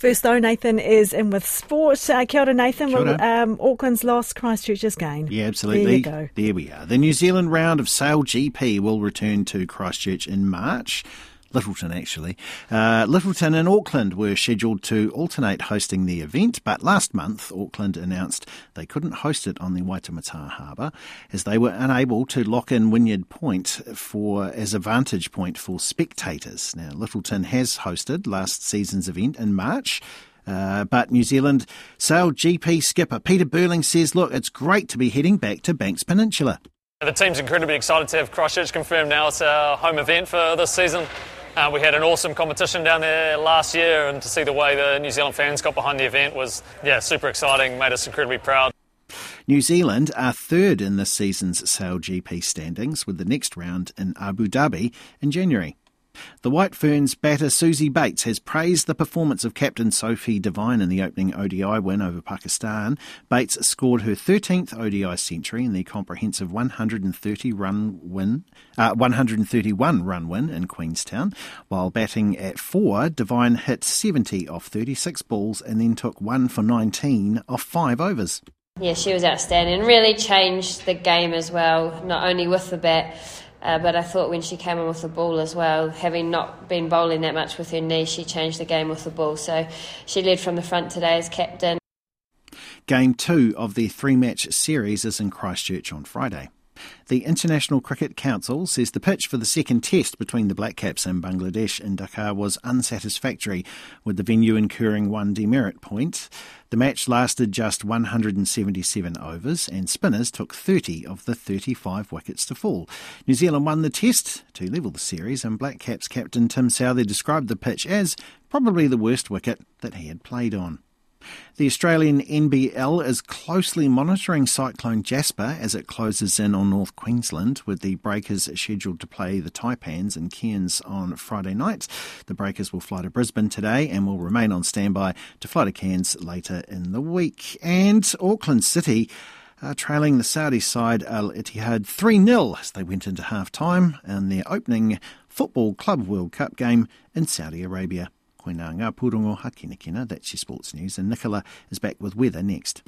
First, though, Nathan is in with sport. Uh, kia ora, Nathan. Kia ora. Um, Auckland's lost, Christchurch's gain. Yeah, absolutely. There you go. There we are. The New Zealand round of Sail GP will return to Christchurch in March. Lyttelton, actually. Uh, Lyttelton and Auckland were scheduled to alternate hosting the event, but last month Auckland announced they couldn't host it on the Waitemata Harbour as they were unable to lock in Wynyard Point for as a vantage point for spectators. Now, Lyttelton has hosted last season's event in March. Uh, but New Zealand Sail GP skipper Peter Burling says, look, it's great to be heading back to Banks Peninsula. The team's incredibly excited to have Christchurch confirmed now as our home event for this season. Uh, we had an awesome competition down there last year, and to see the way the New Zealand fans got behind the event was, yeah, super exciting. Made us incredibly proud. New Zealand are third in this season's Sail GP standings, with the next round in Abu Dhabi in January. The White Ferns batter Suzie Bates has praised the performance of captain Sophie Devine in the opening ODI win over Pakistan. Bates scored her 13th ODI century in the comprehensive 130 run win, uh, 131 run win in Queenstown. While batting at four, Devine hit 70 off 36 balls and then took one for 19 off five overs. Yeah, she was outstanding. Really changed the game as well, not only with the bat uh, but I thought when she came in with the ball as well, having not been bowling that much with her knee, she changed the game with the ball. So she led from the front today as captain. Game two of the three match series is in Christchurch on Friday. The International Cricket Council says the pitch for the second test between the Black Caps and Bangladesh in Dhaka was unsatisfactory, with the venue incurring one demerit point. The match lasted just 177 overs, and spinners took 30 of the 35 wickets to fall. New Zealand won the test to level the series, and Black Caps captain Tim Southee described the pitch as probably the worst wicket that he had played on. The Australian NBL is closely monitoring Cyclone Jasper as it closes in on North Queensland, with the Breakers scheduled to play the Taipans and Cairns on Friday night. The Breakers will fly to Brisbane today and will remain on standby to fly to Cairns later in the week. And Auckland City are trailing the Saudi side Al Ittihad 3 0 as they went into half time in their opening Football Club World Cup game in Saudi Arabia. Ngā pūrongo hakinakina, that's your sports news, and Nicola is back with weather next.